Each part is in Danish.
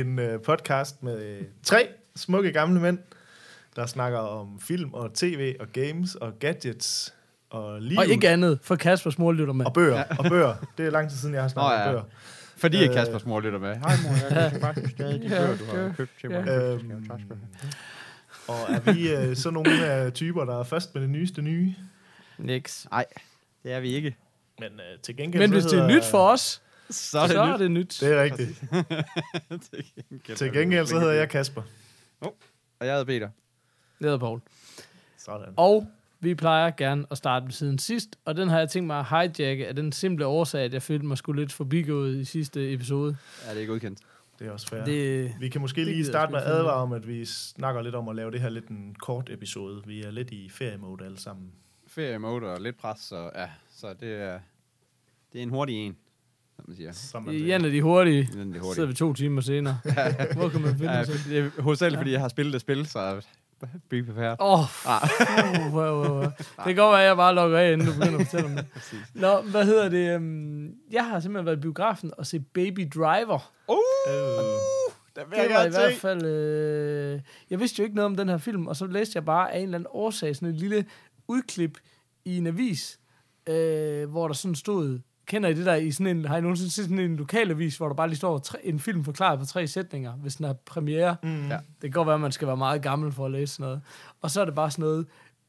en uh, podcast med uh, tre smukke gamle mænd, der snakker om film og tv og games og gadgets og liv Og ikke andet, for Kaspers mor lytter med. og bøger. Og bøger. Det er lang tid siden, jeg har snakket Nå, ja. om bøger. Fordi øh, Øh, Kaspers mor lytter med. Hej mor, jeg kan faktisk stadig de bøger, du har købt til mig. Øhm, og er vi uh, så nogle af typer, der er først med det nyeste nye? Nix. Nej, det er vi ikke. Men uh, til gengæld Men hvis det er nyt for os, Så er så det er det nyt. Det er rigtigt. nyt. Til gengæld så hedder jeg Kasper. Og jeg hedder Peter. Det hedder Poul. Sådan. Og vi plejer gerne at starte med siden sidst, og den har jeg tænkt mig at hijacke af den simple årsag, at jeg følte mig skulle lidt forbigået i sidste episode. Ja, det er godkendt. Det er også fair. Det, Vi kan måske Det lige starte med jeg at advare om, at vi snakker lidt om at lave det her lidt en kort episode. Vi er lidt i feriemode alle sammen. Feriemode og lidt pres, så ja, så det er, det er en hurtig en, som man siger. Som man er en af de hurtige. Den er lidt Sidder hurtig. vi to timer senere. Hvor kan man finde Ja, det er hovedsageligt, fordi jeg har spillet det spil, så be prepared. Åh, oh, wow, wow, wow. Det kan godt være, at jeg bare logger af, inden du begynder at fortælle om det. Nå, hvad hedder det? Um, jeg har simpelthen været i biografen og set Baby Driver. Uh, Øh, det Det var i hvert fald... Øh, jeg vidste jo ikke noget om den her film, og så læste jeg bare af en eller anden årsag sådan et lille udklip i en avis, øh, hvor der sådan stod... Kender I det der i sådan en... Har I nogensinde set sådan en lokalavis, hvor der bare lige står tre, en film forklaret på tre sætninger, hvis den er premiere? mm. Ja. Det kan godt være, at man skal være meget gammel for at læse sådan noget. Og så er det bare sådan noget,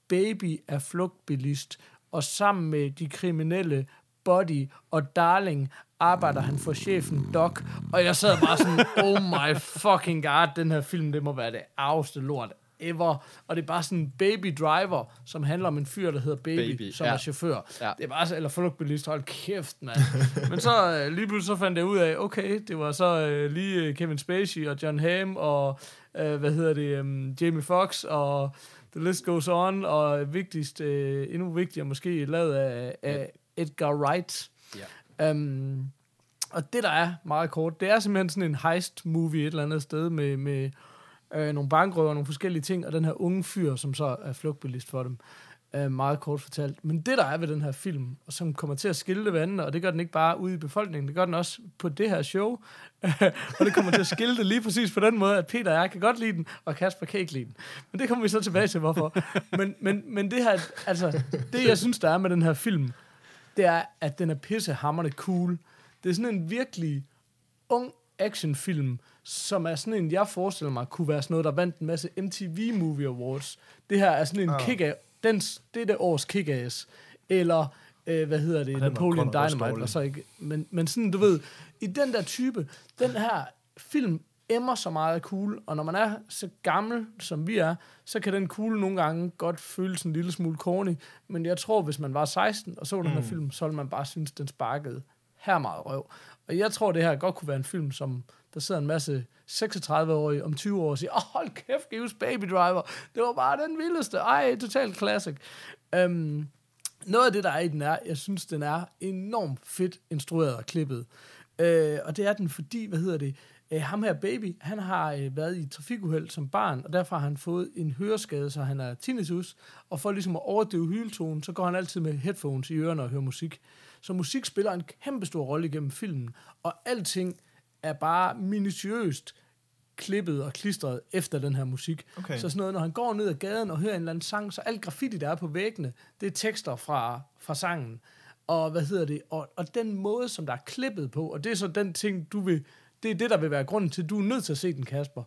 baby er flugtbilist, og sammen med de kriminelle Buddy og Darling arbejder han for chefen Doc. Og jeg sad bare sådan, oh my fucking god, den her film, det må være det arveste lort ever. Og det er bare sådan en baby driver, som handler om en fyr, der hedder Baby, Baby, som ja. er chauffør. Ja. Det er bare så, eller flugtbilist, hold kæft, mand. Men så øh, lige pludselig så fandt jeg ud af, okay, det var så øh, lige øh, Kevin Spacey og John Hamm og, øh, hvad hedder det, um, Jamie Foxx og The List Goes On, og vigtigst, øh, endnu vigtigere måske, lavet af, af Edgar Wright. Ja. Um, og det, der er meget kort, det er simpelthen sådan en heist-movie et eller andet sted med, med øh, nogle bankrøver og nogle forskellige ting, og den her unge fyr, som så er flugtbilist for dem. Øh, meget kort fortalt. Men det, der er ved den her film, og som kommer til at skille vandene, og det gør den ikke bare ude i befolkningen, det gør den også på det her show, og det kommer til at skille det lige præcis på den måde, at Peter og jeg kan godt lide den, og Kasper kan ikke lide den. Men det kommer vi så tilbage til, hvorfor. Men, men, men det her, altså, det jeg synes, der er med den her film, det er, at den er pissehammerende cool. Det er sådan en virkelig ung actionfilm, som er sådan en, jeg forestiller mig, kunne være sådan noget, der vandt en masse MTV Movie Awards. Det her er sådan en Ah. kick den, det er det års kick-ass. Eller, øh, hvad hedder det, Han Napoleon Dynamite, og så ikke. Men, men sådan, du ved, i den der type, den her film emmer så meget cool, og når man er så gammel, som vi er, så kan den cool nogle gange godt føles en lille smule corny, men jeg tror, hvis man var 16 og så den her film, så ville man bare synes, den sparkede her meget røv. Og jeg tror, det her godt kunne være en film, som der sidder en masse 36-årige om 20 år og siger, oh, hold kæft, Gives Baby Driver, det var bare den vildeste, ej, totalt classic. Um, noget af det, der er i den er, jeg synes, den er enormt fedt instrueret og klippet. Øh, og det er den, fordi, hvad hedder det, øh, ham her baby, han har øh, været i trafikuheld som barn, og derfor har han fået en høreskade, så han er tinnitus, og for ligesom at overdøve hyletonen, så går han altid med headphones i ørerne og hører musik. Så musik spiller en kæmpe stor rolle igennem filmen, og alting er bare minutiøst klippet og klistret efter den her musik. Okay. Så sådan noget, når han går ned ad gaden og hører en eller anden sang, så alt graffiti, der er på væggene, det er tekster fra, fra sangen. Og hvad hedder det? Og, og den måde, som der er klippet på, og det er så den ting, du vil, det er det, der vil være grunden til, at du er nødt til at se den, Kasper.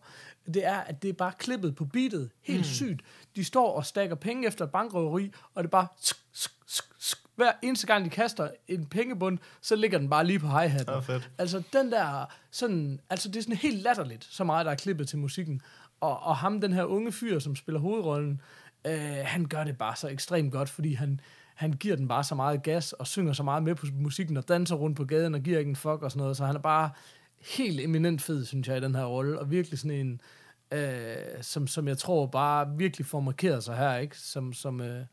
Det er, at det er bare klippet på beatet. Helt mm. sygt. De står og stakker penge efter bankrøveri, og det er bare... Sk, sk, sk, sk. Hver eneste gang, de kaster en pengebund, så ligger den bare lige på hi-hatten. Ja, fedt. Altså den der, sådan, altså det er sådan helt latterligt, så meget der er klippet til musikken. Og, og ham, den her unge fyr, som spiller hovedrollen, øh, han gør det bare så ekstremt godt, fordi han, han giver den bare så meget gas, og synger så meget med på musikken, og danser rundt på gaden, og giver ikke en fuck og sådan noget, så han er bare helt eminent fed, synes jeg, i den her rolle, og virkelig sådan en, øh, som, som jeg tror bare virkelig får markeret sig her, ikke? Som, som, øh,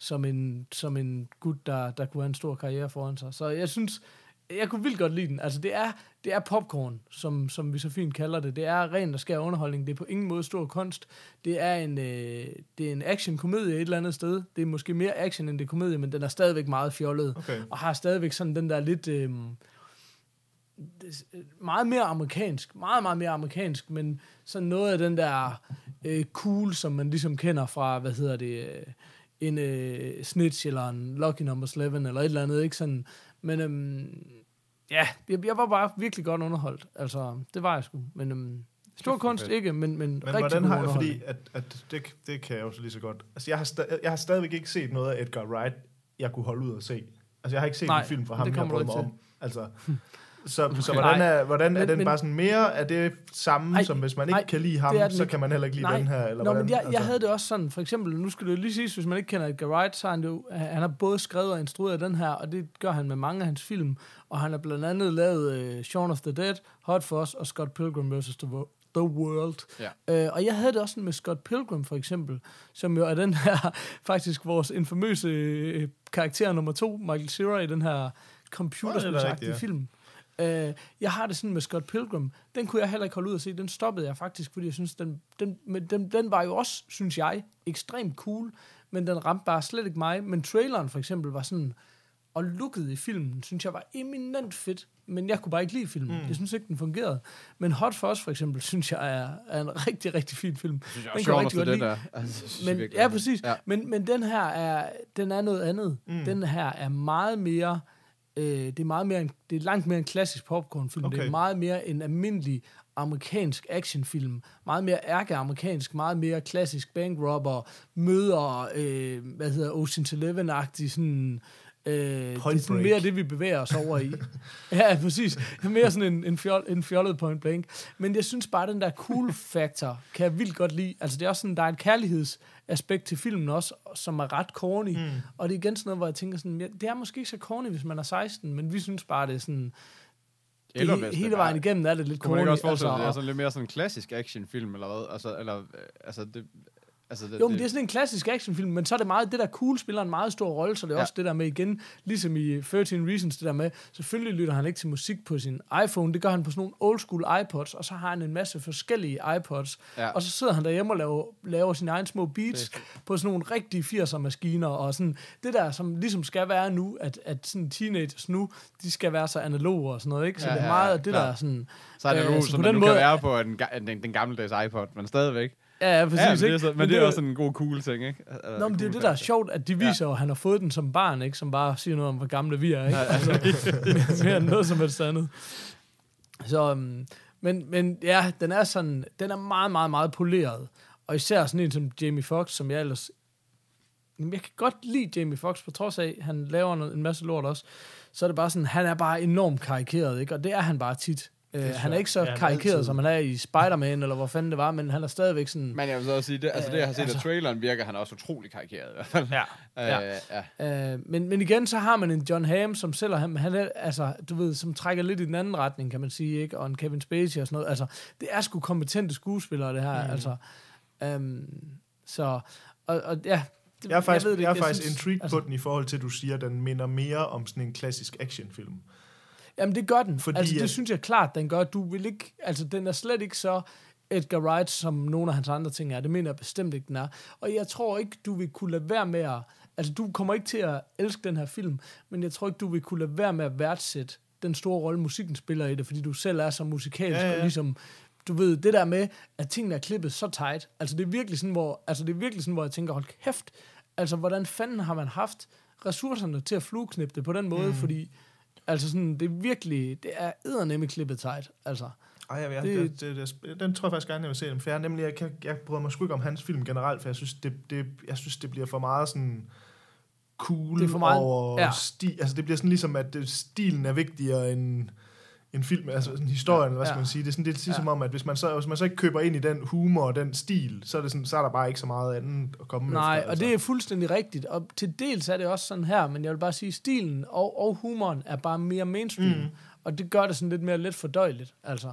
som, en, som en gut, der, der kunne have en stor karriere foran sig. Så jeg synes, jeg kunne vildt godt lide den. Altså, det er, det er popcorn, som, som vi så fint kalder det. Det er ren og skær underholdning. Det er på ingen måde stor kunst. Det er en, øh, det er en action-komedie et eller andet sted. Det er måske mere action, end det er komedie, men den er stadigvæk meget fjollet. Okay. Og har stadigvæk sådan den der lidt... Øh, meget mere amerikansk, meget, meget mere amerikansk, men sådan noget af den der øh, cool, som man ligesom kender fra, hvad hedder det, øh, en øh, Snitch eller en Lucky Number 11 eller et eller andet, ikke sådan, men øhm, ja, jeg, jeg var bare virkelig godt underholdt, altså, det var jeg sgu, men øhm, stor kunst fedt. ikke, men, men, Men rigtig hvordan har jeg, fordi at, at det, det kan jeg jo så lige så godt. Altså, jeg har, sta- jeg har stadigvæk ikke set noget af Edgar Wright, jeg kunne holde ud og se. Altså, jeg har ikke set Nej, en film fra ham, jeg kommer brød mig ikke om. Altså, så, så Okay. hvordan er, hvordan er Men- den men- bare sådan mere af det samme, Ej, som hvis man ikke nej, kan lide ham, det så kan man heller ikke lide Nej. den her? Eller Nå, hvordan? men jeg, altså, jeg havde det også sådan, for eksempel, nu skal det lige siges, hvis man ikke kender Edgar Wright, så han jo, han har både skrevet og instrueret den her, og det gør han med mange af hans film, og han har blandt andet lavet uh, Shaun of the Dead, Hot Fuzz og Scott Pilgrim vs. The, Wo- the World. Ja. Uh, og jeg havde det også sådan med Scott Pilgrim, for eksempel, som jo er den her, faktisk vores infamøse øh, karakter nummer to, Michael Cera, i den her er computerspilsagtige ja. film. Uh, jeg har det sådan med Scott Pilgrim. Den kunne jeg heller ikke holde ud at se. Den stoppede jeg faktisk, fordi jeg synes, den, den, men den, den var jo også, synes jeg, ekstremt cool, men den ramte bare slet ikke mig. Men traileren for eksempel var sådan, og looket i filmen, synes jeg var eminent fedt, men jeg kunne bare ikke lide filmen. Mm. Jeg synes ikke, den fungerede. Men Hot Fuzz for eksempel, synes jeg er, er en rigtig, rigtig fin film. synes jeg Den kan jeg rigtig godt lide. der. Altså, Men, virkelig ja, præcis. Ja. Men, men den her er, den er noget andet. Mm. Den her er meget mere, øh, det er meget mere, en, det er langt mere en klassisk popcornfilm. Okay. Det er meget mere en almindelig amerikansk actionfilm. Meget mere ærke-amerikansk, meget mere klassisk bankrobber, møder, øh, hvad hedder Ocean's Eleven-agtig sådan... Øh, det er Point sådan Break. mere det, vi bevæger os over i. ja, præcis. Det er mere sådan en, en, fjol, en fjollet point blank. Men jeg synes bare, den der cool factor kan jeg vildt godt lide. Altså det er også sådan, der er et kærlighedsaspekt til filmen også, som er ret corny. Mm. Og det er igen sådan noget, hvor jeg tænker sådan, ja, det er måske ikke så corny, hvis man er 16, men vi synes bare, det er sådan, det, Eller he- hele vejen igennem er det lidt Kunne man corny. ikke også forestille altså, at det er og- sådan lidt mere sådan en klassisk actionfilm, eller hvad? Altså, eller, øh, altså det... Altså, det, Jo, men det er sådan en klassisk actionfilm, men så er det meget, det der cool spiller en meget stor rolle, så det er Ja. også det der med igen, ligesom i 13 Reasons, det der med, selvfølgelig lytter han ikke til musik på sin iPhone, det gør han på sådan nogle old school iPods, og så har han en masse forskellige iPods, Ja. og så sidder han derhjemme og laver, laver sine egne små beats Det på sådan nogle rigtige 80'er maskiner, og sådan det der, som ligesom skal være nu, at, at sådan teenagers nu, de skal være så analoge og sådan noget, ikke? Så Ja, det er meget ja, det klart. der sådan, Så er det Øh, øh, så på man den måde- kan være på den, ga- den, den gammeldags iPod, men stadigvæk. Ja, ja, præcis, ja, men det er, så, men det er også en god cool ting, ikke? Nå, men det er det, der er sjovt, at de viser jo, at han har fået den som barn, ikke? Som bare siger noget om, hvor gamle vi er, ikke? Altså, mere- end noget som helst andet. Så, um, men, men ja, den er sådan, den er meget, meget, meget poleret. Og især sådan en som Jamie Foxx, som jeg ellers... Jamen, Jeg kan godt lide Jamie Foxx, på trods af, at han laver noget, en masse lort også. Så er det bare sådan, han er bare enormt karikeret, ikke? Og det er han bare tit. Uh, han er ikke så Ja, er karikeret, altid- som han er i Spider-Man, eller hvor fanden det var, men han er stadigvæk sådan... Men jeg vil så også sige, det, altså det jeg har set altså- af traileren virker, han er også utrolig karikeret i hvert fald. Ja. Øh, ja. Øh, men, men igen, så har man en John Hamm, som selv han, han er, altså, du ved, som trækker lidt i den anden retning, kan man sige, ikke? Og en Kevin Spacey og sådan noget. Altså, det er sgu kompetente skuespillere, det her, mm. altså. Um, så, og, og ja, det, Jeg er faktisk, jeg ved det jeg er ikke, faktisk synes- intrigued altså, på den i forhold til, at du siger, at den minder mere om sådan en klassisk actionfilm. Jamen, det gør den. Fordi altså, det at- synes jeg klart, den gør. Du vil ikke, altså, den er slet ikke så Edgar Wright, som nogle af hans andre ting er. Det mener jeg bestemt ikke, den er. Og jeg tror ikke, du vil kunne lade være med at... Altså, du kommer ikke til at elske den her film, men jeg tror ikke, du vil kunne lade være med at værdsætte den store rolle, musikken spiller i det, fordi du selv er så musikalsk, ja, ja. og ligesom, du ved, det der med, at tingene er klippet så tight, altså det er virkelig sådan, hvor, altså det er virkelig sådan, hvor jeg tænker, hold kæft, altså hvordan fanden har man haft ressourcerne til at flueknippe det på den måde, mm. fordi, altså sådan, det er virkelig, det er eddernemme klippet tight, altså. Ej, jeg, jeg, Det- det, det, det, den tror jeg faktisk gerne, jeg vil se den. For jeg, nemlig, jeg, kan, jeg bryder mig sgu ikke om hans film generelt, for jeg synes, det, det, jeg synes, det bliver for meget sådan cool Det er for meget- over ja. stil. Altså, det bliver sådan ligesom, at det, stilen er vigtigere end en film, altså sådan historien, ja, hvad skal Ja. man sige. Det er sådan lidt ligesom Ja. om, at hvis man, så, hvis man så ikke køber ind i den humor og den stil, så er, det sådan, så er der bare ikke så meget andet at komme Nej, efter. altså. og det er fuldstændig rigtigt, og til dels er det også sådan her, men jeg vil bare sige, stilen og, og humoren er bare mere mainstream, mm. Og det gør det sådan lidt mere let fordøjeligt, altså.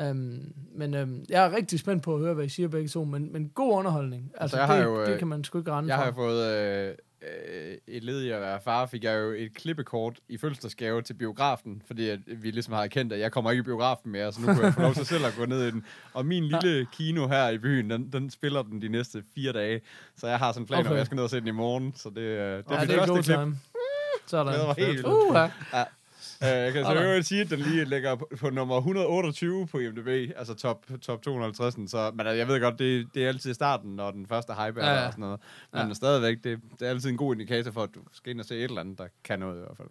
Øhm, men øhm, jeg er rigtig spændt på at høre, hvad I siger begge to, men, men god underholdning. Altså, jeg det, har jo, det øh, kan man sgu ikke rende Jeg har fra. jo fået øh, øh, et led i at være far, fik jeg jo et klippekort i fødselsdagsgave til biografen, fordi at vi ligesom har erkendt, at jeg kommer ikke i biografen mere, så nu kunne jeg få lov til selv at gå ned i den. Og min lille kino her i byen, den, den spiller den de næste fire dage, så jeg har sådan en plan, okay. At jeg skal ned og se den i morgen, så det, øh, det er ja, mit det er første klip. time. Sådan. Det var helt. Uh, ja. Uh, jeg kan så øvrigt sige, at den lige ligger på, på nummer 128 på IMDb, altså top, top 250. Så, men altså, jeg ved godt, det, det er altid i starten, når den første hype er Ja, ja, ja. og sådan noget. Men Ja. ja. stadigvæk, det, det er altid en god indikator for, at du skal ind og se et eller andet, der kan noget i hvert fald.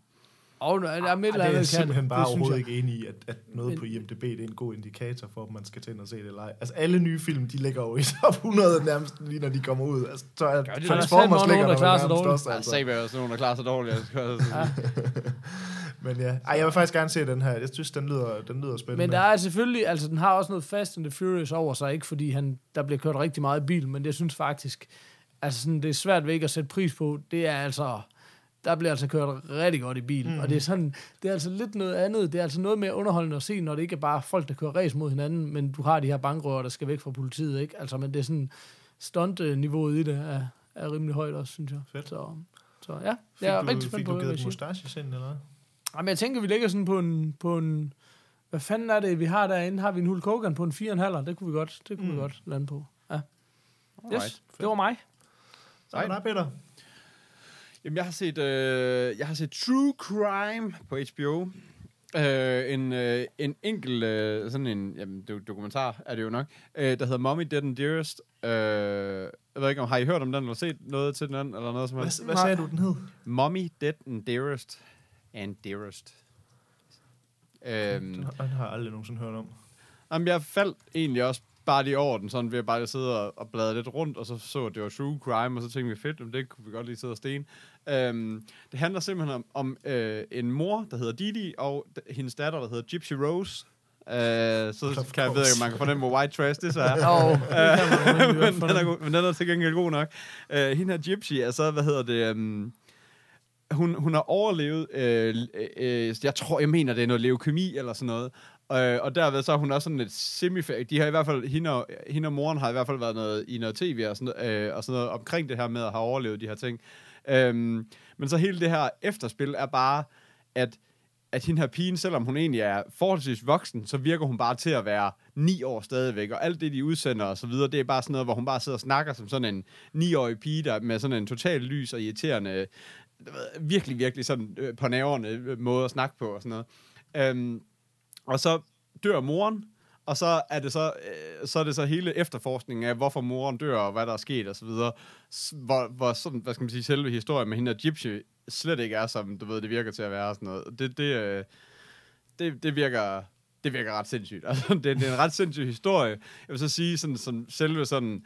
Og der er midt Ej, det er andet simpelthen bare det overhovedet jeg. ikke enig i, at, at noget Men- på IMDb det er en god indikator for, om man skal ind og se det eller ej. Altså alle nye film, de ligger jo i top 100 nærmest lige når de kommer ud. Altså, så er de da. Transformers Der er ligger der der klarer sig nærmest dårligt. også, Altså. altså. Se, hvad sådan nogen, der klarer sig dårligt. Jeg Men ja, Ej, jeg vil faktisk gerne se den her. Jeg synes, den lyder, den lyder spændende. Men der er selvfølgelig, altså den har også noget Fast and the Furious over sig, ikke fordi han, der bliver kørt rigtig meget i bil, men jeg synes faktisk, altså sådan, det er svært ved ikke at sætte pris på, det er altså, der bliver altså kørt rigtig godt i bil, mm. og det er sådan, det er altså lidt noget andet, det er altså noget mere underholdende at se, når det ikke er bare folk, der kører race mod hinanden, men du har de her bankrøver, der skal væk fra politiet, ikke? Altså, men det er sådan, stunt-niveauet i det er, er rimelig højt også, synes jeg. Fedt. Så, så ja, jeg er rigtig spændt på, du givet mustache ind, eller hvad? Jamen, jeg tænker, vi ligger sådan på en, på en... Hvad fanden er det, vi har derinde? Har vi en Hulk Hogan på en 4,5? Det kunne vi godt, det kunne mm. vi godt lande på. Ja. Yes, Alright. det var mig. Så er der, Peter. Jamen, jeg har set, øh, jeg har set True Crime på HBO. Øh, en, øh, en enkel, øh, sådan en, jamen, det er jo dokumentar, er det jo nok, øh, der hedder Mommy Dead and Dearest. Øh, jeg ved ikke, om har I hørt om den, eller set noget til den, eller noget som helst? Hvad, hvad sagde du, den hed? Mommy Dead and Dearest. And Dearest. Øhm, Den har- den har jeg aldrig nogensinde hørt om. Jamen, jeg faldt egentlig også bare lige over den, sådan ved at bare lige sidde og, og bladre lidt rundt, og så så, at det var true crime, og så tænkte vi, fedt, om det kunne vi godt lige sidde og sten. Øhm, det handler simpelthen om, om øh, en mor, der hedder Didi, og d- hendes datter, der hedder Gypsy Rose. Øh, så Of kan jeg ved ikke, om man kan fornemme, hvor white trash det så er. Rimelig godt men, den er, god- men den er til gengæld god nok. Uh, hende her Gypsy er så, hvad hedder det... Um, hun, hun har overlevet, øh, øh, øh, jeg tror, jeg mener, det er noget leukemi eller sådan noget. Øh, og derved så er hun også sådan et semi De har i hvert fald, hende og, hende og moren har i hvert fald været noget, i noget tv og sådan, øh, og sådan noget omkring det her med at have overlevet de her ting. Øh, men så hele det her efterspil er bare, at at hende her pigen, selvom hun egentlig er forholdsvis voksen, så virker hun bare til at være ni år stadigvæk, og alt det, de udsender og så videre, det er bare sådan noget, hvor hun bare sidder og snakker som sådan en niårig pige, der med sådan en total lys og irriterende, virkelig, virkelig sådan øh, på næverne øh, måde at snakke på og sådan noget. Øhm, og så dør moren, og så er det så, øh, så er det så hele efterforskningen af, hvorfor moren dør, og hvad der er sket, og så videre. Hvor, hvor sådan, hvad skal man sige, selve historien med hende og Gypsy slet ikke er, som du ved, det virker til at være og sådan noget. Det, det, øh, det, det virker det virker ret sindssygt. Altså, det, det er en ret sindssyg historie. Jeg vil så sige, sådan, sådan, selve sådan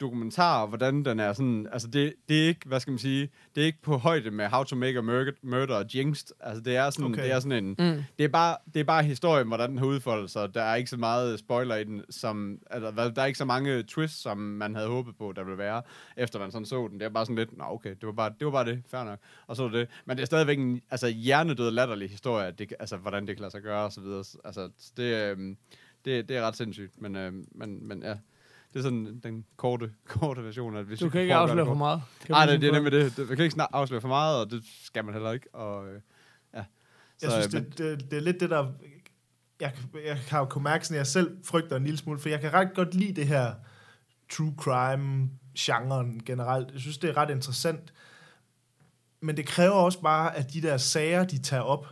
dokumentar, hvordan den er sådan, altså det, det er ikke, hvad skal man sige, det er ikke på højde med How to Make a Murder, murder og Jinxed. Altså det er sådan, Okay. det er sådan en, Mm. det er bare, det er bare historien, hvordan den har udfoldet sig. Der er ikke så meget spoiler i den, som, altså, der er ikke så mange twists, som man havde håbet på, der ville være, efter man sådan så den. Det er bare sådan lidt, nå okay, det var bare det, var bare det fair nok. Og så var det. Men det er stadigvæk en altså, hjernedød latterlig historie, det, altså, hvordan det kan lade sig gøre, og så videre. Altså, det, øhm, det, det er ret sindssygt, men, øhm, men, men ja. Det er sådan den korte, korte version. At hvis Du kan ikke afsløre det for meget. Nej, det, det er nemlig det. Man kan ikke snart afsløre for meget, og det skal man heller ikke. Og, øh, ja. Jeg synes, øh, det, det, det er lidt det, der... Jeg, jeg har jo kunnet mærke, at jeg selv frygter en lille smule, for jeg kan ret godt lide det her true crime-genren generelt. Jeg synes, det er ret interessant. Men det kræver også bare, at de der sager, de tager op,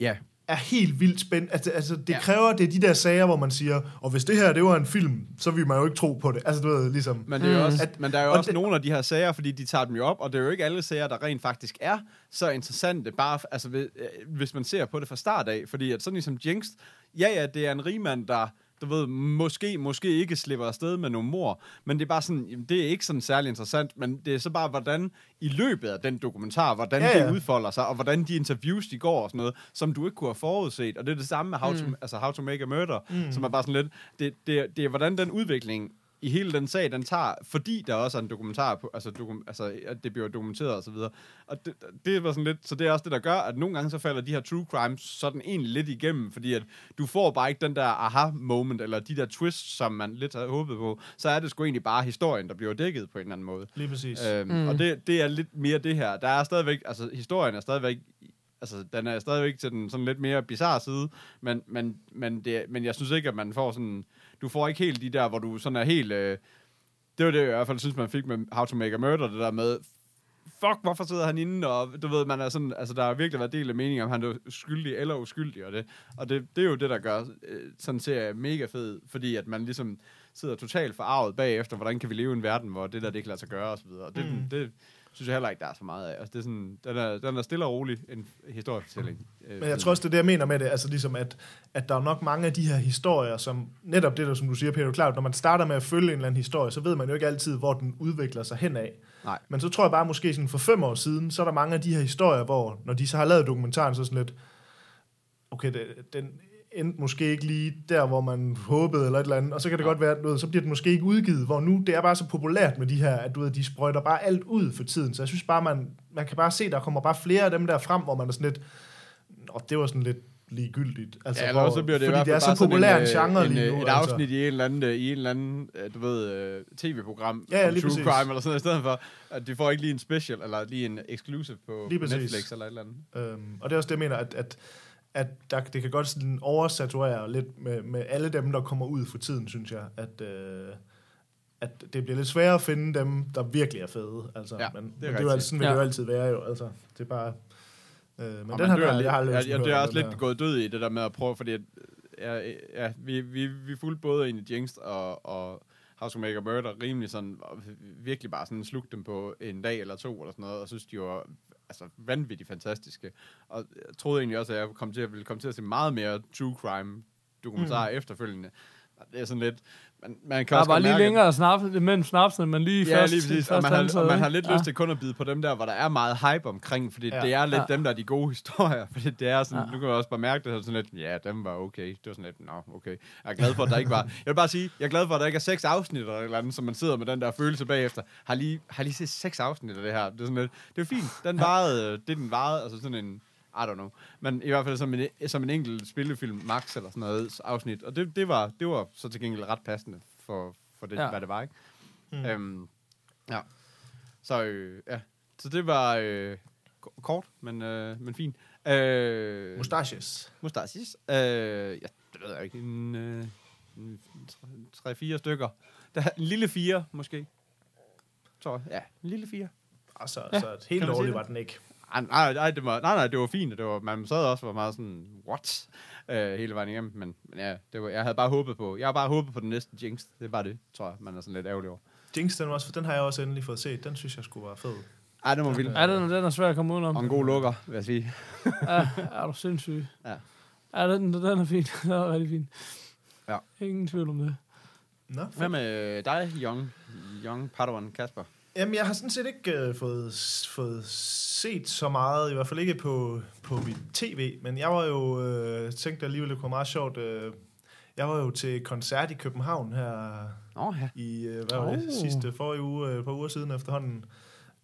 Ja, er helt vildt spændende. Altså, altså det ja. Kræver, det er de der sager, hvor man siger, og hvis det her, det var en film, så vil man jo ikke tro på det. Altså, du ved, ligesom... men, det er jo Mm. også, At- men der er jo og også det- nogle af de her sager, fordi de tager dem jo op, og det er jo ikke alle sager, der rent faktisk er så interessante, bare altså, ved- øh, hvis man ser på det fra start af. Fordi at sådan ligesom Jinx, ja ja, det er en rigmand, der du ved, måske, måske ikke slipper afsted med nogle mor, men det er bare sådan, det er ikke sådan særlig interessant, men det er så bare, hvordan i løbet af den dokumentar, hvordan Ja, ja, det udfolder sig, og hvordan de interviews, de går og sådan noget, som du ikke kunne have forudset, og det er det samme med How, to, altså How to Make a Murder, mm. som er bare sådan lidt, det, det, det er hvordan den udvikling i hele den sag, den tager, fordi der også er en dokumentar på, altså, dokum, altså at det bliver dokumenteret og så videre. Og det, det var sådan lidt, så det er også det, der gør, at nogle gange så falder de her true crimes sådan egentlig lidt igennem, fordi at du får bare ikke den der aha-moment, eller de der twists, som man lidt havde håbet på, så er det sgu egentlig bare historien, der bliver dækket på en eller anden måde. Lige præcis. Øhm, mm. Og det, det er lidt mere det her. Der er stadigvæk, altså historien er stadigvæk, altså den er stadigvæk til den sådan lidt mere bizarre side, men, men, men, det, men jeg synes ikke, at man får sådan, du får ikke helt de der, hvor du sådan er helt, øh, det var det, jeg i hvert fald synes, man fik med How to Make a Murder, det der med, fuck, hvorfor sidder han inde, og du ved, man er sådan, altså der har virkelig været del af meningen, om han er skyldig eller uskyldig, og det, og det, det er jo det, der gør øh, sådan serie mega fed, fordi at man ligesom sidder totalt forarvet bagefter, hvordan kan vi leve i en verden, hvor det der, det ikke lader sig gøre, og så videre. Og det, mm. det, synes jeg heller ikke, der er så meget af. Altså, det er sådan, den, er, den er stille og rolig en historiefortælling. Øh, Men jeg tror også, det er det, jeg mener med det, altså ligesom, at, at der er nok mange af de her historier, som netop det der, som du siger, Peter, klart, når man starter med at følge en eller anden historie, så ved man jo ikke altid, hvor den udvikler sig henad. Nej. Men så tror jeg bare, måske sådan for fem år siden, så er der mange af de her historier, hvor når de så har lavet dokumentaren, så sådan lidt, okay, den endte måske ikke lige der, hvor man håbede, eller et eller andet, og så kan det ja. godt være, du ved, så bliver det måske ikke udgivet, hvor nu, det er bare så populært med de her, at du ved, de sprøjter bare alt ud for tiden, så jeg synes bare, man, man kan bare se, der kommer bare flere af dem der frem, hvor man er sådan lidt, og det var sådan lidt ligegyldigt. Altså, ja, eller hvor, så bliver det fordi i hvert det er så populær en, genre en, lige en, nu. et altså. afsnit i en eller anden, øh, i en eller anden øh, du ved, øh, tv-program Ja, ja, om lige true præcis. crime, eller sådan noget, i stedet for, at de får ikke lige en special, eller lige en exclusive på Lige præcis. Netflix, eller et eller andet. Øhm, og det er også det, jeg mener, at, at, at der, det kan godt sådan oversaturere lidt med, med alle dem, der kommer ud for tiden, synes jeg, at, øh, at det bliver lidt sværere at finde dem, der virkelig er fede. Altså, Ja, men, det er men det er jo sådan vil Ja. det jo altid være jo. Altså, det er bare... Øh, men Og den her, dør der, lidt- jeg har lyst ja, det er også den lidt her. gået død i det der med at prøve, fordi at, ja, ja, vi, vi, vi fulgte både ind i Jinx og, og House to Make a Murder rimelig sådan, og virkelig bare sådan slugte dem på en dag eller to eller sådan noget, og synes, de var altså, vanvittigt fantastiske. Og jeg troede egentlig også, at jeg kom til at, ville komme til at se meget mere true crime dokumentarer mm. efterfølgende. Og Det er sådan lidt... Man, man kan Der er også godt lige mærke, længere snaps, mellem snapsene, men lige Ja, først, lige præcis. Og først man, har, antaget, og man har lidt lyst til kun at bide på dem der, hvor der er meget hype omkring, fordi Ja. ja. det er lidt Ja. ja. dem, der er de gode historier. Fordi det er sådan, Ja. ja. du kan jo også bare mærke det, sådan lidt, ja, dem var okay. Det var sådan lidt, nå, okay. Jeg er glad for, at der ikke var... Jeg vil bare sige, jeg er glad for, at der ikke er seks afsnit eller et eller andet, så man sidder med den der følelse bagefter. Har lige, har lige set seks afsnit af det her. Det er sådan lidt, det er fint. Den varede, det den varede, altså sådan en, I don't know. Men i hvert fald som en, som en enkelt spillefilm, max eller sådan noget afsnit. Og det, det, var, det var så til gengæld ret passende for, for det, Ja. hvad det var, ikke? Mm. Øhm, ja. Så øh, ja. Så det var øh, kort, men, øh, men fint. Øh, Mustaches. Mustaches. Øh, ja, det ved jeg ikke. En, øh, en tre- tre-fire stykker. Der er en lille fire, måske. Så ja, en lille fire. Altså, Ja. så helt det? var den ikke. Ej, nej, nej, det var, nej, nej, det var fint. Det var, man sad også og var meget sådan, what? Øh, hele vejen igennem. Men, men ja, det var, jeg havde bare håbet på, jeg har bare håbet på den næste Jinx. Det er bare det, tror jeg, man er sådan lidt ærgerlig over. Jinx, den, var også, den har jeg også endelig fået set. Den synes jeg skulle være fed. Ej, det må vildt. Ja, den, den er svær at komme udenom. Og en god lukker, vil jeg sige. Ja, er du sindssyg. Ja. Ja, den, den er fin. Den er rigtig fin. Ja. Ingen tvivl om det. Nå, Hvad med dig, Young, young Padawan Kasper? Jamen, jeg har sådan set ikke øh, fået, fået set så meget, i hvert fald ikke på, på mit tv, men jeg var jo, øh, tænkte alligevel, det kunne være meget sjovt, øh, jeg var jo til koncert i København her oh, ja. i, øh, hvad var det, Oh. sidste forrige uge, øh, par uger siden efterhånden.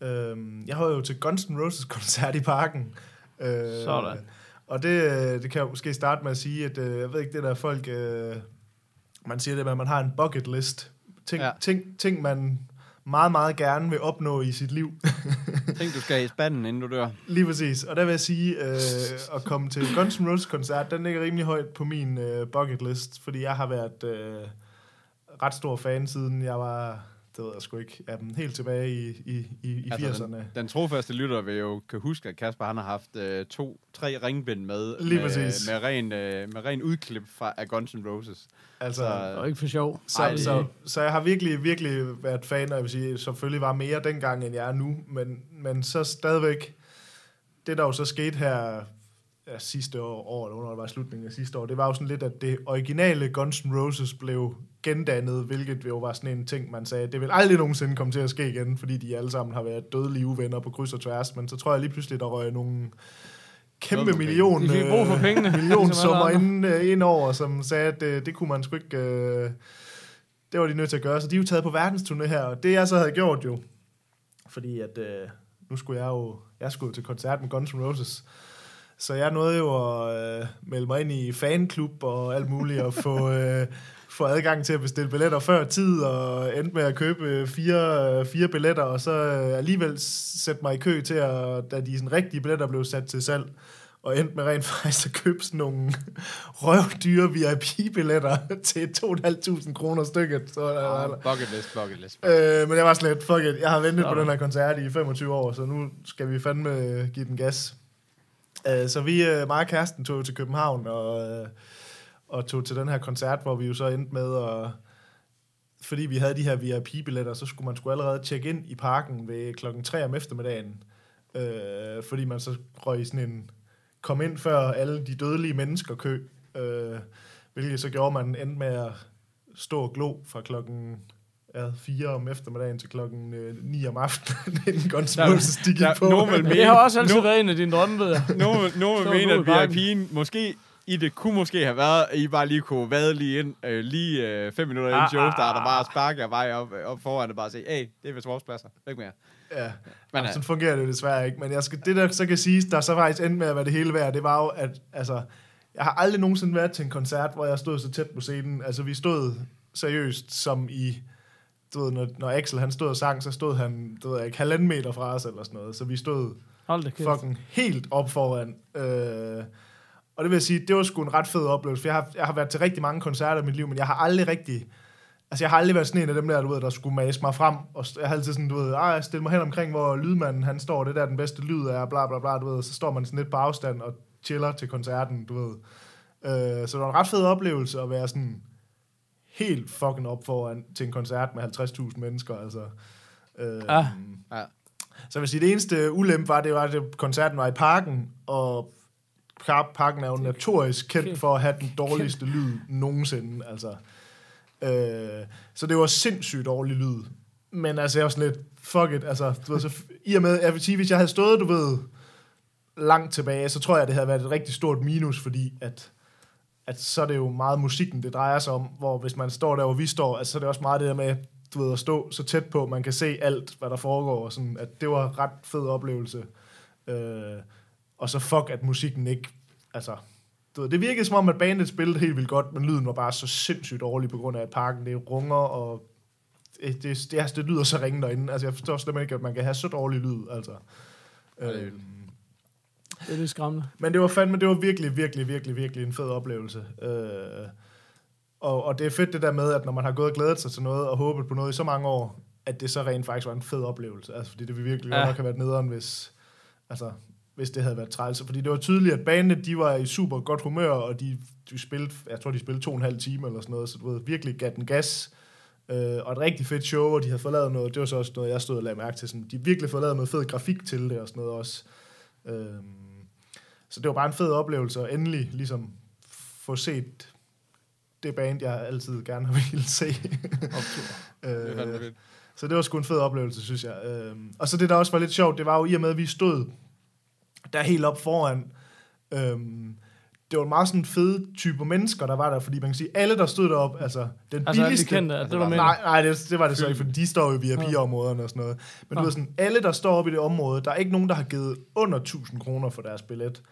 Øh, jeg var jo til Guns N' Roses koncert i parken. Øh, Sådan. Og det, øh, det kan jeg måske starte med at sige, at øh, jeg ved ikke, det der folk, øh, man siger det, at man har en bucket list. Ting. Ja. ting, ting man meget, meget gerne vil opnå i sit liv. Tænk, du skal i spanden, inden du dør. Lige præcis. Og der vil jeg sige, øh, at komme til Guns N' Roses koncert, den ligger rimelig højt på min øh, bucket list, fordi jeg har været øh, ret stor fan, siden jeg var, det ved jeg sgu ikke, af dem helt tilbage i, i, i, i Altså, 80'erne. den, den trofaste lytter vil jo kan huske, at Kasper han har haft øh, to, tre ringbind med, Lige med, præcis. med, ren, øh, med ren udklip fra, af Guns N' Roses. Altså, Så- Det var ikke for sjov. Så, Ej, så, så jeg har virkelig, virkelig været fan, og jeg vil sige, selvfølgelig var mere dengang, end jeg er nu, men, men så stadigvæk, det der jo så skete her ja, sidste år, år, eller hvornår det var slutningen af sidste år, det var jo sådan lidt, at det originale Guns N' Roses blev gendannet, hvilket jo var sådan en ting, man sagde, det vil aldrig nogensinde komme til at ske igen, fordi de alle sammen har været dødelige uvenner på kryds og tværs, men så tror jeg lige pludselig, der røg nogle kæmpe million, De fik brug for øh, pengene. millionsummer ligesom andre. ind, øh, ind over, som sagde, at det, det kunne man sgu ikke... Øh, det var de nødt til at gøre, så de er jo taget på verdensturné her, og det jeg så havde gjort jo, fordi at øh, nu skulle jeg jo, jeg skulle til koncert med Guns N' Roses, så jeg nåede jo at øh, melde mig ind i fanklub og alt muligt, og få, øh, få adgang til at bestille billetter før tid, og endte med at købe fire, fire billetter, og så øh, alligevel sætte mig i kø til, at, da de sådan rigtige billetter blev sat til salg, og endte med rent faktisk at købe sådan nogle røvdyre VIP-billetter til 2.500 kroner stykket. Så, Ah, bucket list, bucket list. øh, men jeg var lidt, fuck it, jeg har ventet på Nå. den her koncert i 25 år, så nu skal vi fandme give den gas. Øh, så vi, øh, mig og kæresten, tog til København og, øh, og tog til den her koncert, hvor vi jo så endte med at fordi vi havde de her VIP-billetter, så skulle man skulle allerede tjekke ind i parken ved klokken 3 om eftermiddagen, øh, fordi man så røg i sådan en kom ind før alle de dødelige mennesker kø, øh, hvilket så gjorde man endte med at stå og glo fra klokken ja, 4 om eftermiddagen til klokken øh, 9 om aftenen, inden Guns de gik på. nogen vil Men det har også altid været en af dine drømme, ved jeg. Nogle Så vil mene, at. VIP'en måske i det kunne måske have været, at I bare lige kunne vade lige ind, øh, lige øh, fem minutter inden Ah, show ah, starter, ah, bare sparke jer vej op, op foran og bare sige, hey, det er vist vores pladser, ikke mere. Ja, Men, Men, øh, sådan fungerer det jo desværre ikke. Men jeg skal, det, der så kan siges, der så faktisk endte med at være det hele værd, det var jo, at altså, jeg har aldrig nogensinde været til en koncert, hvor jeg stod så tæt på scenen. Altså, vi stod seriøst som i, du ved, når, når Axel han stod og sang, så stod han, du ved ikke, halvanden meter fra os eller sådan noget. Så vi stod Hold da fucking helt op foran. Øh, og det vil jeg sige, det var sgu en ret fed oplevelse, for jeg har, jeg har været til rigtig mange koncerter i mit liv, men jeg har aldrig rigtig... Altså, jeg har aldrig været sådan en af dem der, du ved, der skulle mase mig frem, og jeg har altid sådan, du ved, ej, stille mig hen omkring, hvor lydmanden, han står, det der den bedste lyd er, bla bla bla, du ved, så står man sådan lidt på afstand og chiller til koncerten, du ved. Øh, så det var en ret fed oplevelse at være sådan helt fucking op foran til en koncert med 50.000 mennesker, altså. Øh, Ja. Ja. så jeg vil sige, det eneste ulempe var, det var, at koncerten var i parken, og par- parken er jo notorisk kendt for at have den dårligste lyd nogensinde, altså. Øh, så det var sindssygt dårlig lyd. Men altså, jeg var sådan lidt, fuck it, altså, du ved, så, i og med, jeg vil sige, hvis jeg havde stået, du ved, langt tilbage, så tror jeg, det havde været et rigtig stort minus, fordi at, at så er det jo meget musikken, det drejer sig om, hvor hvis man står der, hvor vi står, altså, så er det også meget det der med, du ved, at stå så tæt på, man kan se alt, hvad der foregår, og sådan, at det var en ret fed oplevelse. Øh, og så fuck, at musikken ikke, altså, du ved, det virkede som om, at bandet spillede helt vildt godt, men lyden var bare så sindssygt dårlig, på grund af, at parken, det runger, og det, det, det, altså, det lyder så ringe derinde. Altså, jeg forstår slet ikke, at man kan have så dårlig lyd, altså. Øh. Det er lidt skræmmende. men det var fandme, det var virkelig, virkelig, virkelig, virkelig en fed oplevelse. Øh, og, og det er fedt det der med, at når man har gået og glædet sig til noget, og håbet på noget i så mange år, at det så rent faktisk var en fed oplevelse. Altså, fordi det ville virkelig Ja. nok have været nederen, hvis, altså, hvis det havde været træls. Fordi det var tydeligt, at bandet, de var i super godt humør, og de, de spillede, jeg tror, de spillede to og en halv time eller sådan noget, så du ved, virkelig gav den gas. Øh, og et rigtig fedt show, og de havde fået lavet noget, det var så også noget, jeg stod og lagde mærke til, sådan, de har virkelig fået lavet noget fed grafik til det og sådan noget også. Øh, så det var bare en fed oplevelse, og endelig ligesom få set det band, jeg altid gerne har ville se. Øh, så det var sgu en fed oplevelse, synes jeg. Øhm, og så det, der også var lidt sjovt, det var jo i og med, at vi stod der helt op foran. Øhm, det var en meget sådan fede type mennesker, der var der, fordi man kan sige, alle, der stod deroppe, altså den Altså, alle de billigste... kendte, er det, du Altså? Nej, nej det, det var det så ikke, for de står jo i VIP-områderne og sådan noget. Men du Nå. ved sådan, alle, der står oppe i det område, der er ikke nogen, der har givet under 1000 kroner for deres billet.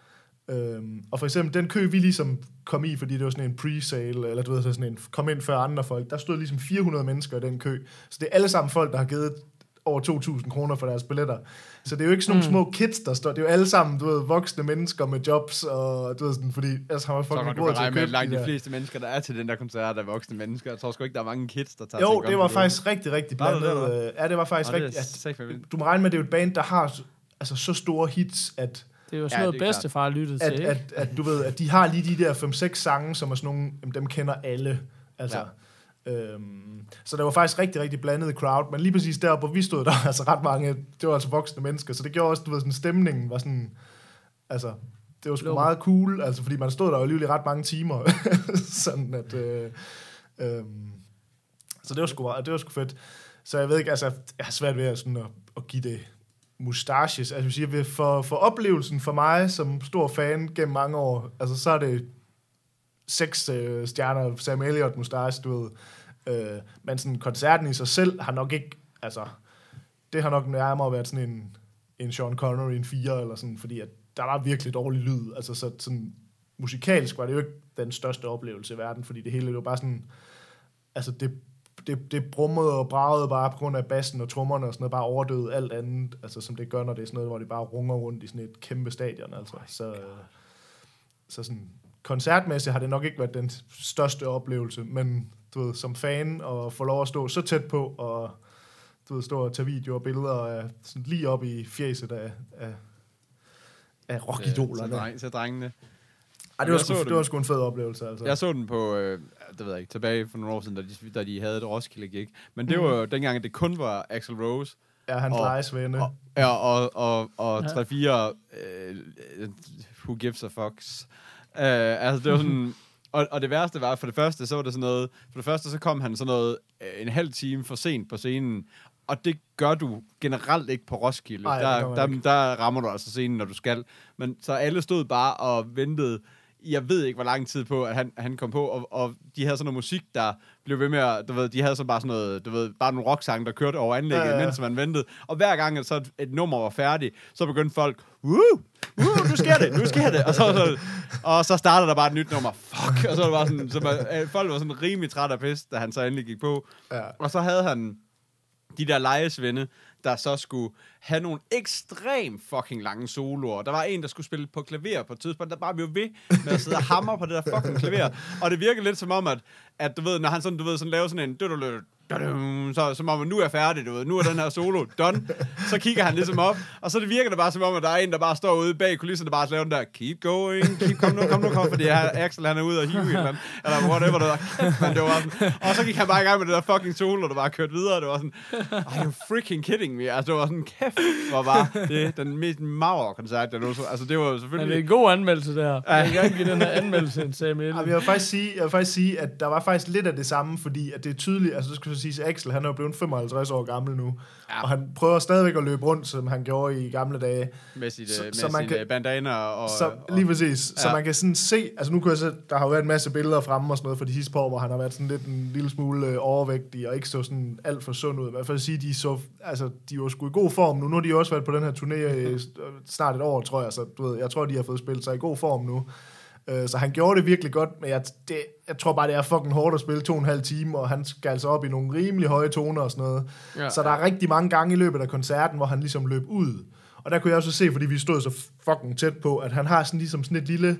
Øhm, og for eksempel den kø, vi ligesom kom i, fordi det var sådan en pre-sale, eller du ved, så sådan en kom ind før andre folk, der stod ligesom 400 mennesker i den kø. Så det er alle sammen folk, der har givet over 2.000 kroner for deres billetter. Så det er jo ikke sådan nogle Mm. små kids, der står. Det er jo alle sammen, du ved, voksne mennesker med jobs, og du ved sådan, fordi ellers har man du råd til at regne med, købe langt de de der. fleste mennesker, der er til den der koncert, er voksne mennesker. Jeg tror sgu ikke, der er mange kids, der tager Jo, det var faktisk rigtig, rigtig det blandet. det, eller øh, Ja, det var faktisk Nå, det er rigtig... Ja, du må regne med, at det er jo et band, der har altså, så store hits, at, Det er jo Ja, sådan noget er klart. bedstefar lyttede at, til, ikke? at, at, du ved, at de har lige de der 5-6 sange, som er sådan nogle, dem kender alle. Altså, ja. øhm, så det var faktisk rigtig, rigtig blandet crowd, men lige præcis der, hvor vi stod, der var altså ret mange, det var altså voksne mennesker, så det gjorde også, du ved, sådan stemningen var sådan, altså, det var sgu Lå. meget cool, altså, fordi man stod der jo alligevel i ret mange timer, sådan at, øh, øh, så det var, sgu, meget- det var sgu fedt. Så jeg ved ikke, altså, jeg har svært ved at, sådan, at, at give det mustaches. Altså, jeg vil for, for oplevelsen for mig, som stor fan gennem mange år, altså, så er det seks øh, stjerner Sam Elliott mustache, du ved. Øh, men sådan, koncerten i sig selv har nok ikke, altså, det har nok nærmere været sådan en, en Sean Connery, en 4 eller sådan, fordi at der var virkelig dårlig lyd. Altså så sådan, musikalsk var det jo ikke den største oplevelse i verden, fordi det hele det var bare sådan, altså det, det, det brummede og bragede bare på grund af bassen og trommerne og sådan noget, bare overdøde alt andet, altså som det gør, når det er sådan noget, hvor det bare runger rundt i sådan et kæmpe stadion, altså. Så, så sådan, koncertmæssigt har det nok ikke været den største oplevelse, men du ved, som fan og få lov at stå så tæt på og du ved, stå og tage videoer og billeder af, sådan lige op i fjeset af, af, af rockidolerne. Til, dreng, til drengene. Ej, det var, sgu, det den. var sgu en fed oplevelse, altså. Jeg så den på, øh, det ved jeg ikke, tilbage for nogle år siden, da de, da de havde et Roskilde gig. Men det Mhm. var jo dengang, at det kun var Axel Rose. Ja, hans og- lejesvende. Og, ja, og, og, og Ja. 3-4 øh, Who Gives a Fucks. Uh, altså, det var sådan... Og, og det værste var, for det første, så var det sådan noget... For det første, så kom han sådan noget øh, en halv time for sent på scenen. Og det gør du generelt ikke på Roskilde. Ej, der, der, ikke. der rammer du altså scenen, når du skal. Men så alle stod bare og ventede jeg ved ikke, hvor lang tid på, at han, han kom på, og, og de havde sådan noget musik, der blev ved med at, du ved, de havde så bare sådan noget, du ved, bare nogle rocksange, der kørte over anlægget, Ja, ja. mens man ventede. Og hver gang, at så et, et nummer var færdigt, så begyndte folk, Woo! Woo, nu sker det, nu sker det. Og så, så, og så startede der bare et nyt nummer. Fuck! Og så var det bare sådan, så man, øh, folk var sådan rimelig træt af pis, da han så endelig gik på. Ja. Og så havde han de der lejesvende, der så skulle have nogle ekstrem fucking lange soloer. Der var en, der skulle spille på klaver på et tidspunkt, der bare blev ved med at sidde og hammer på det der fucking klaver. Og det virkede lidt som om, at, at du ved, når han sådan, du ved, sådan laver sådan en så som om, nu er jeg færdig, du ved, nu er den her solo done. Så kigger han ligesom op, og så det virker det bare som om, at der er en, der bare står ude bag kulisserne, der bare laver den der, keep going, keep, kom nu, kom nu, kom, fordi her, Axel han er ude og hive et eller andet, eller whatever det var. Kæft, man, det var sådan. Og så gik han bare i gang med det der fucking solo, der bare kørte videre, det var sådan, are you freaking kidding me? Altså, det var sådan, kæft, hvor var det den mest magre koncert, jeg nogensinde, altså det var jo Men det er selvfølgelig, en god anmeldelse, det her. Jeg vil gerne give den her anmeldelse en Samuel. Men jeg vil faktisk sige, jeg vil faktisk sige, at der var faktisk lidt af det samme, fordi at det er tydeligt, altså det skulle så sige, at Axel, han er jo blevet 55 år gammel nu, ja. og han prøver stadigvæk at løbe rundt, som han gjorde i gamle dage. med sit, så- med så man sit kan- øh, bandana og... Så, lige præcis. Så Ja. man kan sådan se, altså nu kan jeg se, der har jo været en masse billeder fremme og sådan noget for de sidste par år, hvor han har været sådan lidt en lille smule øh, overvægtig og ikke så sådan alt for sund ud. Men for at sige, de så, altså de var sgu i god form nu. Nu har de også været på den her turné i øh, snart et år, tror jeg. Så du ved, jeg tror, de har fået spillet sig i god form nu. Øh, Så han gjorde det virkelig godt, men jeg, det, jeg tror bare, det er fucking hårdt at spille to og en halv time, og han skal altså op i nogle rimelig høje toner og sådan noget. Ja. Så der er rigtig mange gange i løbet af koncerten, hvor han ligesom løb ud. Og der kunne jeg også se, fordi vi stod så fucking tæt på, at han har sådan ligesom sådan et lille,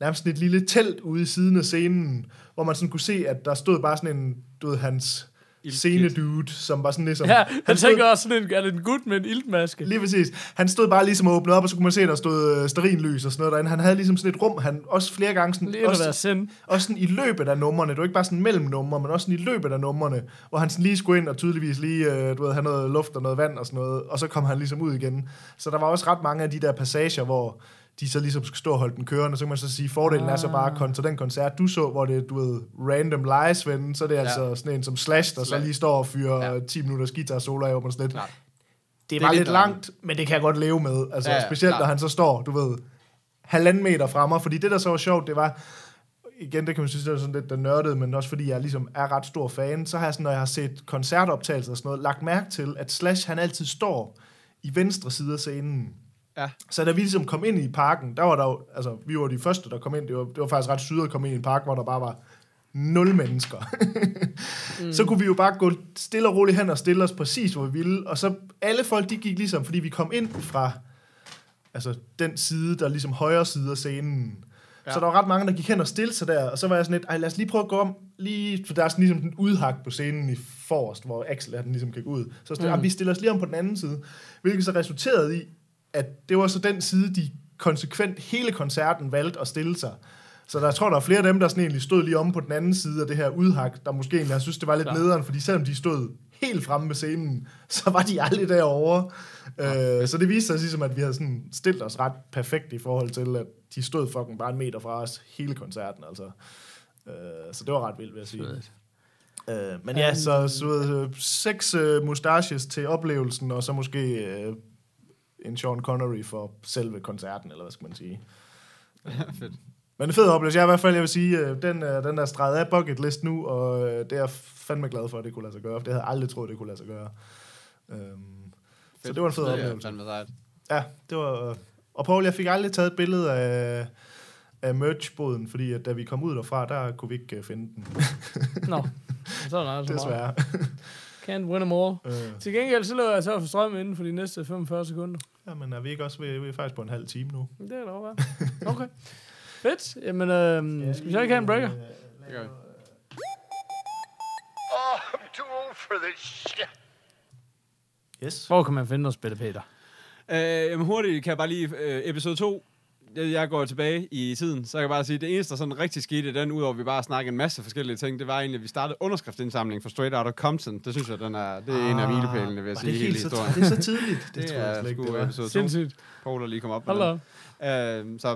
nærmest sådan et lille telt ude i siden af scenen, hvor man sådan kunne se, at der stod bare sådan en, du ved, hans Ildkit. scenedude, som var sådan ligesom... Ja, han stod- tænker også sådan en, er det en gut med en iltmaske? Lige præcis. Han stod bare ligesom og åbnede op, og så kunne man se, at der stod øh, stearinlys og sådan noget derinde. Han havde ligesom sådan et rum, han også flere gange sådan, Lige også, sind. også sådan i løbet af numrene, det var ikke bare sådan mellem numre, men også sådan i løbet af numrene, hvor han sådan lige skulle ind og tydeligvis lige, øh, du ved, have noget luft og noget vand og sådan noget, og så kom han ligesom ud igen. Så der var også ret mange af de der passager, hvor de så ligesom skulle stå og holde den kørende, så kan man så sige, fordelen er så bare kontra den koncert, du så, hvor det er, du ved, random live ven, så er det ja. altså sådan en som Slash, der så Slash. lige står og fyrer Ja. ja. 10 minutters guitar solo af, hvor man sådan lidt, Klart. det Det er var lidt lidt langt, men det kan jeg godt leve med. Altså, Ja, ja, specielt når han så står, du ved, halvanden meter fra mig. Fordi det, der så var sjovt, det var, igen, det kan man synes, det er sådan lidt der nørdede, men også fordi jeg ligesom er ret stor fan, så har jeg sådan, når jeg har set koncertoptagelser og sådan noget, lagt mærke til, at Slash, han altid står i venstre side af scenen. Ja. Så da vi ligesom kom ind i parken, der var der jo, altså, vi var de første, der kom ind. Det var, det var faktisk ret syret at komme ind i en park, hvor der bare var nul mennesker. mm. Så kunne vi jo bare gå stille og roligt hen og stille os præcis, hvor vi ville. Og så alle folk, de gik ligesom, fordi vi kom ind fra altså, den side, der er ligesom højre side af scenen. Ja. Så der var ret mange, der gik hen og stillede sig der, og så var jeg sådan lidt, ej lad os lige prøve at gå om, lige, for der er sådan ligesom en udhak på scenen i forrest, hvor Axel han ligesom gik ud. Så sådan, mm. vi stiller os lige om på den anden side, hvilket så resulterede i, at det var så den side, de konsekvent hele koncerten valgte at stille sig. Så der jeg tror, der er flere af dem, der sådan egentlig stod lige om på den anden side af det her udhak, der måske egentlig, jeg synes, det var lidt Klar. nederen, fordi selvom de stod helt fremme ved scenen, så var de aldrig derovre. Øh, så det viste sig ligesom, at vi havde sådan stillet os ret perfekt i forhold til, at de stod fucking bare en meter fra os hele koncerten, altså. Øh, så det var ret vildt, vil jeg sige. Øh, men ja, så, så øh, seks øh, mustaches til oplevelsen, og så måske øh, en Sean Connery for selve koncerten, eller hvad skal man sige. Fedt. Men en fed oplevelse. Jeg i hvert fald, jeg vil sige, øh, den, øh, den der streget af bucket list nu, og øh, det er jeg fandme glad for, at det kunne lade sig gøre. For det havde jeg aldrig troet, det kunne lade sig gøre. Øhm, så det var en fed Det er oplevelse. fandme sejt. Ja, det var... Og Paul, jeg fik aldrig taget et billede af, af merchboden, fordi at da vi kom ud derfra, der kunne vi ikke finde den. Nå, sådan er det så Desværre. Can't win them all. øh, Til gengæld så løber jeg så for strøm inden for de næste 45 sekunder. Ja, men er vi ikke også ved, vi er faktisk på en halv time nu? Det da godt være. Okay. Fedt. Jamen, øh, skal vi så ikke have en breaker? Det gør vi. Oh, I'm too old for this shit. Yes. Hvor kan man finde os, Bette Peter? Øh, jamen hurtigt kan jeg bare lige... Øh, episode 2, jeg jeg går tilbage i tiden, så jeg kan bare sige, det eneste, der sådan rigtig skete i den, udover at vi bare snakkede en masse forskellige ting, det var egentlig, at vi startede underskriftsindsamling for Straight Outta Compton. Det synes jeg, den er, det er en af milepælene, vil jeg sige, det, hele historien. det er så tidligt. Det, tror jeg er slet ikke, det var. episode 2. Sindssygt. Paul, der lige kom op med da den. Øh, så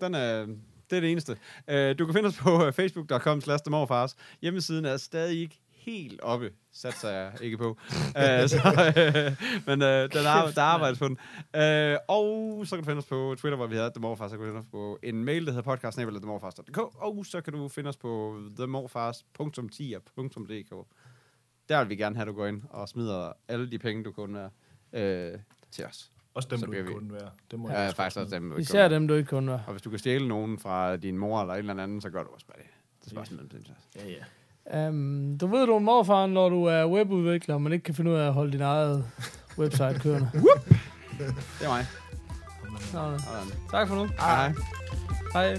den er, det er det eneste. Øh, du kan finde os på øh, facebook.com slash demorfars. Hjemmesiden er stadig ikke helt oppe, satser jeg ikke på. øh, så, øh, men øh, den er, der arbejdes på den. Øh, og så kan du finde os på Twitter, hvor vi hedder demorfars. Så kan du finde os på en mail, der hedder podcast.demorfars.dk Og så kan du finde os på themorfars.10.dk Der vil vi gerne have, at du går ind og smider alle de penge, du kunne være øh, til os. Også dem, Så du bliver ikke vi- kunne være. Det må Ja, jeg faktisk også dem. du ikke kunne Især være. dem, du ikke kunne være. Og hvis du kan stjæle nogen fra din mor eller et eller andet, så gør du også bare det. Det er bare sådan, det er. Ja, ja. Um, du ved, du er en morfar, når du er webudvikler, man ikke kan finde ud af at holde din eget website kørende. Det er mig. Nå, Sådan. tak for nu. Hej. Hej.